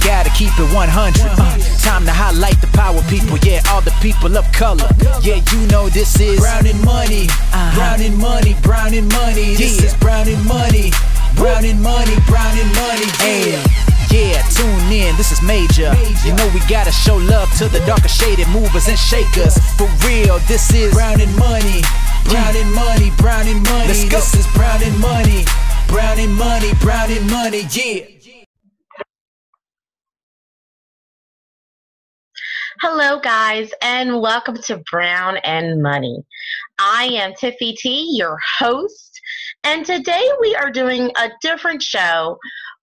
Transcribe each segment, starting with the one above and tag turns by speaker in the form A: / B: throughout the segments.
A: gotta keep it 100. Uh, time to highlight the power people, yeah, all the people of color. Yeah, you know this is
B: Brown and Money,
A: Uh-huh.
B: Brown and Money, Brown and Money. This
A: Yeah.
B: is Brown and Money, Brown and Money, Brown and Money. Yeah.
A: yeah, tune in, this is major. You know we gotta show love to the darker shaded movers and shakers. For real, this is
B: Brown and Money, Brown and Money, Brown and Money.
A: Let's go.
B: This is Brown and Money, Brown and Money, Brown and Money. Yeah.
C: Hello, guys, and welcome to Brown and Money. I am Tiffy T, your host, and today we are doing a different show,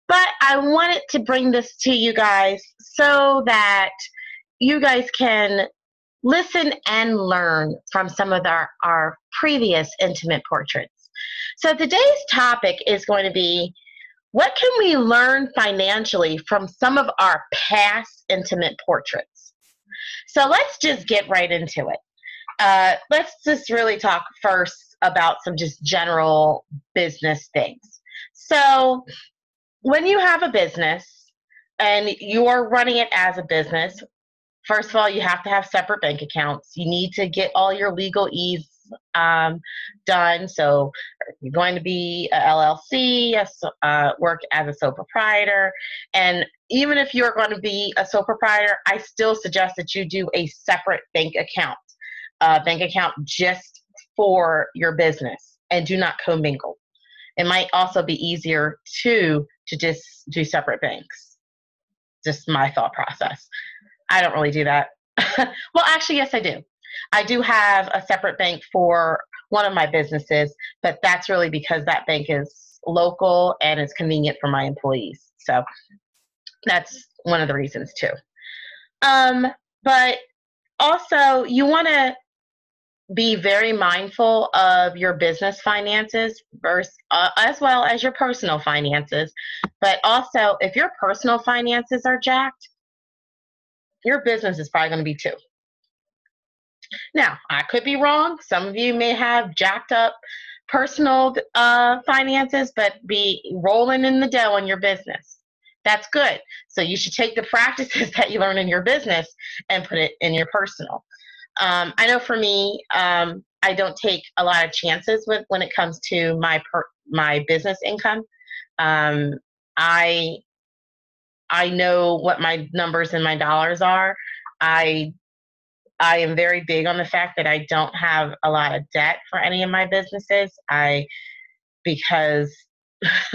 C: but I wanted to bring this to you guys so that you guys can listen and learn from some of our, our previous intimate portraits. So today's topic is going to be what can we learn financially from some of our past intimate portraits? So let's just get right into it. Uh, let's just really talk first about some just general business things. So, when you have a business and you are running it as a business, first of all, you have to have separate bank accounts. You need to get all your legal ease um, done. So, you're going to be a LLC, a uh, work as a sole proprietor, and even if you're going to be a sole proprietor, I still suggest that you do a separate bank account, uh, bank account just for your business, and do not commingle. It might also be easier to to just do separate banks. Just my thought process. I don't really do that. well, actually, yes, I do. I do have a separate bank for one of my businesses, but that's really because that bank is local and it's convenient for my employees. So that's one of the reasons too. Um, but also, you want to be very mindful of your business finances versus, uh, as well as your personal finances. But also, if your personal finances are jacked, your business is probably going to be too. Now, I could be wrong. Some of you may have jacked up personal uh, finances, but be rolling in the dough in your business. That's good. So you should take the practices that you learn in your business and put it in your personal. Um, I know for me, um, I don't take a lot of chances with when it comes to my per, my business income. Um, I I know what my numbers and my dollars are. I I am very big on the fact that I don't have a lot of debt for any of my businesses. I because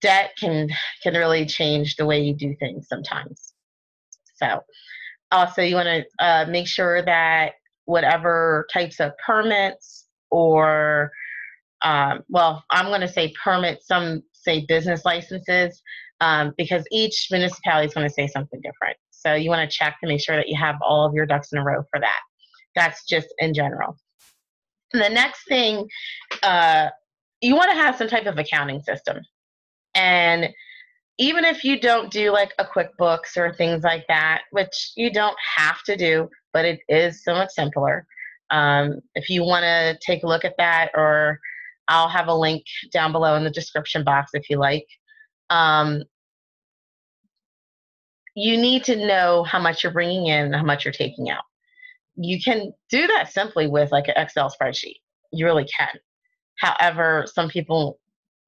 C: debt can can really change the way you do things sometimes. So also you want to uh, make sure that whatever types of permits or um, well i'm going to say permits some say business licenses um, because each municipality is going to say something different so you want to check to make sure that you have all of your ducks in a row for that that's just in general and the next thing uh, you want to have some type of accounting system and even if you don't do like a QuickBooks or things like that, which you don't have to do, but it is so much simpler. Um, if you want to take a look at that, or I'll have a link down below in the description box if you like. Um, you need to know how much you're bringing in and how much you're taking out. You can do that simply with like an Excel spreadsheet. You really can. However, some people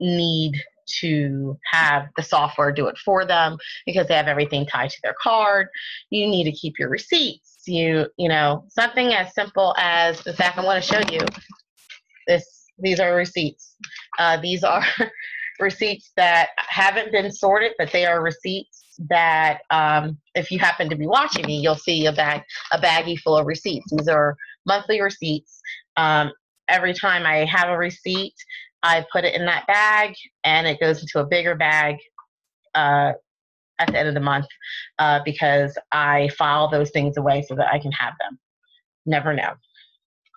C: need to have the software do it for them because they have everything tied to their card. You need to keep your receipts. You you know something as simple as the fact I'm going to show you this. These are receipts. Uh, these are receipts that haven't been sorted, but they are receipts that um, if you happen to be watching me, you'll see a bag a baggie full of receipts. These are monthly receipts. Um, every time I have a receipt, I put it in that bag and it goes into a bigger bag uh, at the end of the month uh, because I file those things away so that I can have them. Never know.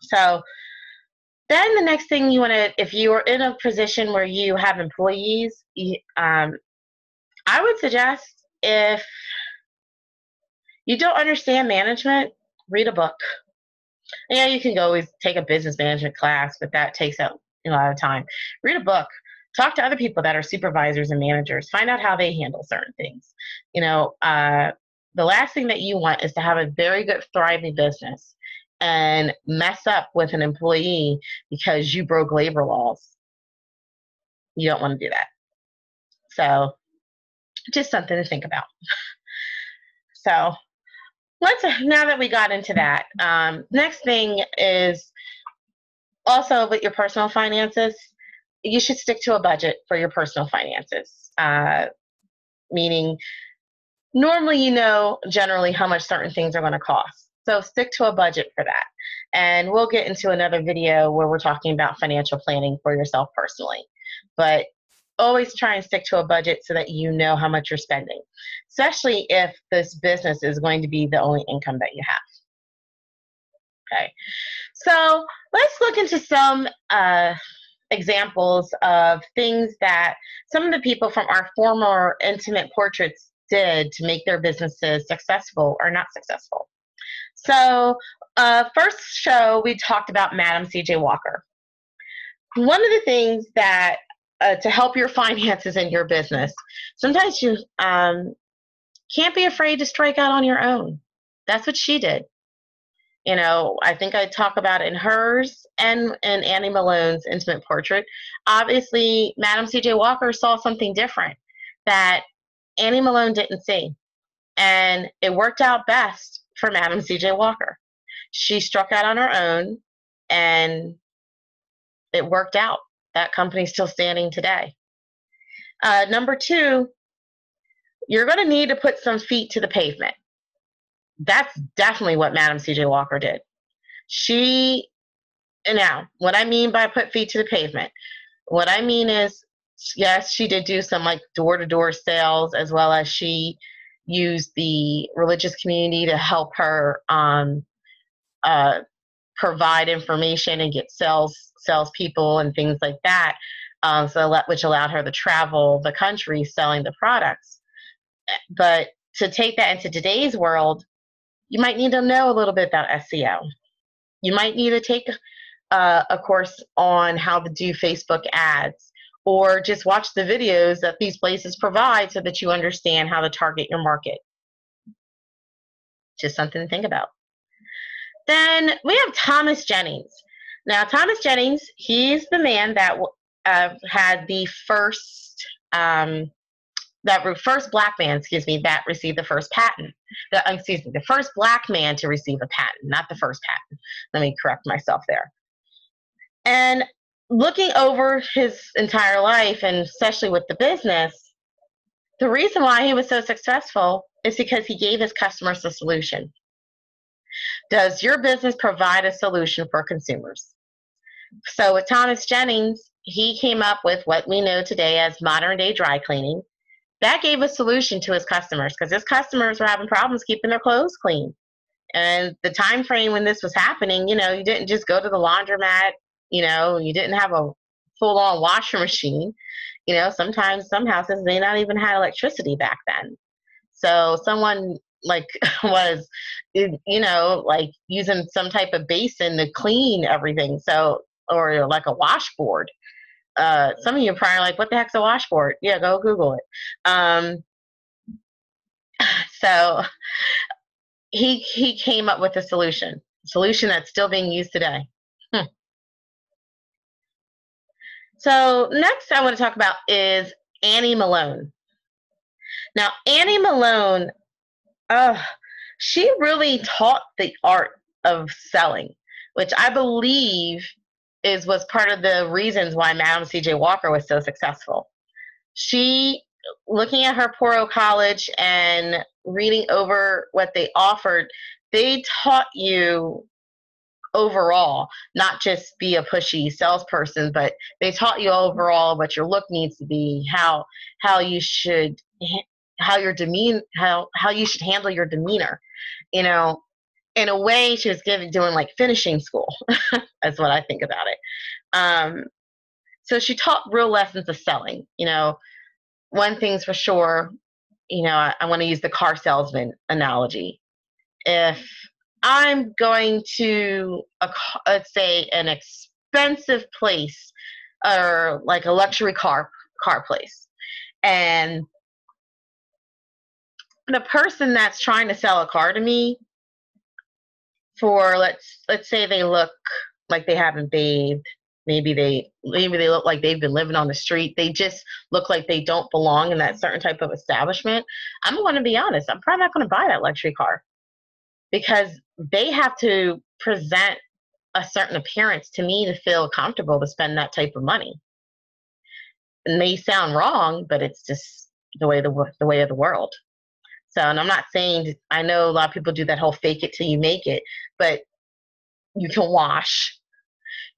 C: So then the next thing you want to, if you are in a position where you have employees, um, I would suggest if you don't understand management, read a book. Yeah, you can go always take a business management class, but that takes up a lot of time. Read a book. talk to other people that are supervisors and managers find out how they handle certain things you know uh, the last thing that you want is to have a very good thriving business and mess up with an employee because you broke labor laws you don't want to do that so just something to think about so let's now that we got into that um, next thing is also with your personal finances you should stick to a budget for your personal finances. Uh, meaning, normally you know generally how much certain things are going to cost. So stick to a budget for that. And we'll get into another video where we're talking about financial planning for yourself personally. But always try and stick to a budget so that you know how much you're spending, especially if this business is going to be the only income that you have. Okay, so let's look into some uh, examples of things that some of the people from our former intimate portraits did to make their businesses successful or not successful. So, uh, first show, we talked about Madam CJ Walker. One of the things that uh, to help your finances in your business, sometimes you um, can't be afraid to strike out on your own. That's what she did you know, I think I talk about in hers and in Annie Malone's intimate portrait. Obviously, Madam C.J. Walker saw something different that Annie Malone didn't see. And it worked out best for Madam C.J. Walker. She struck out on her own and it worked out. That company's still standing today. Uh, number two, you're going to need to put some feet to the pavement that's definitely what Madam CJ Walker did. She, now, what I mean by put feet to the pavement, what I mean is, yes, she did do some like door to door sales as well as she used the religious community to help her um, uh, provide information and get sales salespeople and things like that. Um, so which allowed her to travel the country selling the products. But to take that into today's world, you might need to know a little bit about SEO. You might need to take uh, a course on how to do Facebook ads or just watch the videos that these places provide so that you understand how to target your market. Just something to think about. Then we have Thomas Jennings. Now, Thomas Jennings, he's the man that uh, had the first um, that first black man, excuse me, that received the first patent. The, uh, excuse me, the first black man to receive a patent, not the first patent. Let me correct myself there. And looking over his entire life, and especially with the business, the reason why he was so successful is because he gave his customers a solution. Does your business provide a solution for consumers? So with Thomas Jennings, he came up with what we know today as modern day dry cleaning. That gave a solution to his customers because his customers were having problems keeping their clothes clean. And the time frame when this was happening you know you didn't just go to the laundromat you know you didn't have a full on washer machine. You know sometimes some houses may not even have electricity back then. So someone like was you know like using some type of basin to clean everything so or like a washboard uh, some of you are probably like, what the heck's a washboard? Yeah, go Google it. Um, so he he came up with a solution, solution that's still being used today. Hmm. So next I want to talk about is Annie Malone. Now Annie Malone, uh, she really taught the art of selling, which I believe is was part of the reasons why Madam C.J. Walker was so successful. She, looking at her Poro College and reading over what they offered, they taught you overall, not just be a pushy salesperson, but they taught you overall what your look needs to be, how how you should how your demean how how you should handle your demeanor. You know, in a way she was giving doing like finishing school that's what i think about it. Um, so she taught real lessons of selling you know? One thing's for sure you know i, I want to use the car salesman analogy. If i'm going to a, let's say an expensive place or like a luxury car car place, and the person that's trying to sell a car to me for let's let's say they look like they haven't bathed maybe they maybe they look like they've been living on the street they just look like they don't belong in that certain type of establishment i'm going to be honest i'm probably not going to buy that luxury car because they have to present a certain appearance to me to feel comfortable to spend that type of money. It may sound wrong but it's just the way the, the way of the world so and i'm not saying i know a lot of people do that whole fake it till you make it but you can wash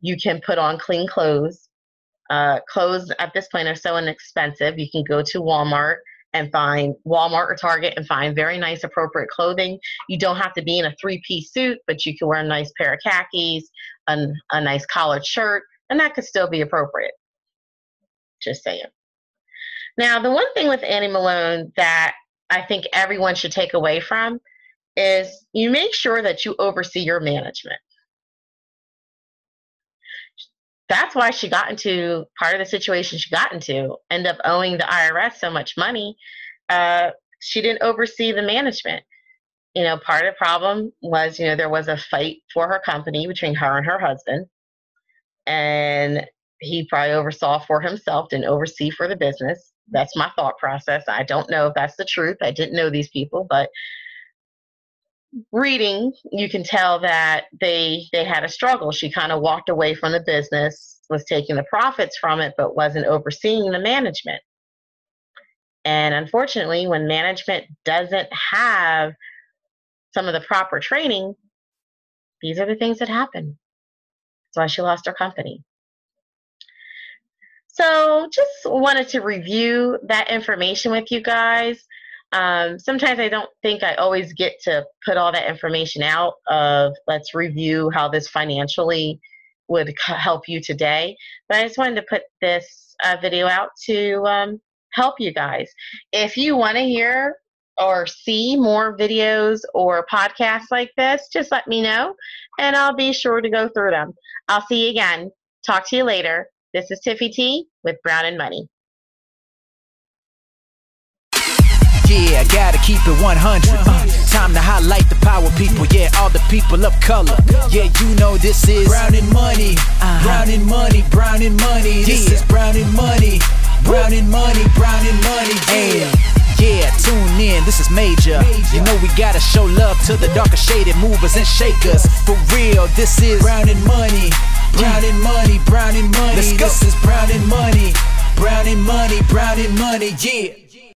C: you can put on clean clothes. Uh, clothes at this point are so inexpensive. You can go to Walmart and find Walmart or Target and find very nice, appropriate clothing. You don't have to be in a three piece suit, but you can wear a nice pair of khakis, a, a nice collared shirt, and that could still be appropriate. Just saying. Now, the one thing with Annie Malone that I think everyone should take away from is you make sure that you oversee your management that's why she got into part of the situation she got into, end up owing the IRS so much money. Uh, she didn't oversee the management. You know, part of the problem was, you know, there was a fight for her company between her and her husband. And he probably oversaw for himself, didn't oversee for the business. That's my thought process. I don't know if that's the truth. I didn't know these people, but reading, you can tell that they they had a struggle. She kind of walked away from the business, was taking the profits from it, but wasn't overseeing the management. And unfortunately, when management doesn't have some of the proper training, these are the things that happen. That's why she lost her company. So, just wanted to review that information with you guys. Um, sometimes I don't think I always get to put all that information out of let's review how this financially would help you today. But I just wanted to put this uh, video out to um, help you guys. If you want to hear or see more videos or podcasts like this, just let me know and I'll be sure to go through them. I'll see you again. Talk to you later. This is Tiffy T with Brown and Money.
A: Yeah, gotta keep it 100. Uh, time to highlight the power people. Yeah, all the people of color. Yeah, you know this is
B: Brown and Money. Uh-huh. Brown and Money. Brown and Money. This yeah. is Brown and Money. Brown and Money. Brown and Money. Yeah.
A: Yeah, tune in, this is major. major. You know we gotta show love to the darker shaded movers and shakers. For real, this is
B: Brown and Money. Brown and Money. Brown and Money. Let's go. This is Brown and Money. Brown and Money. Brown and Money. Yeah.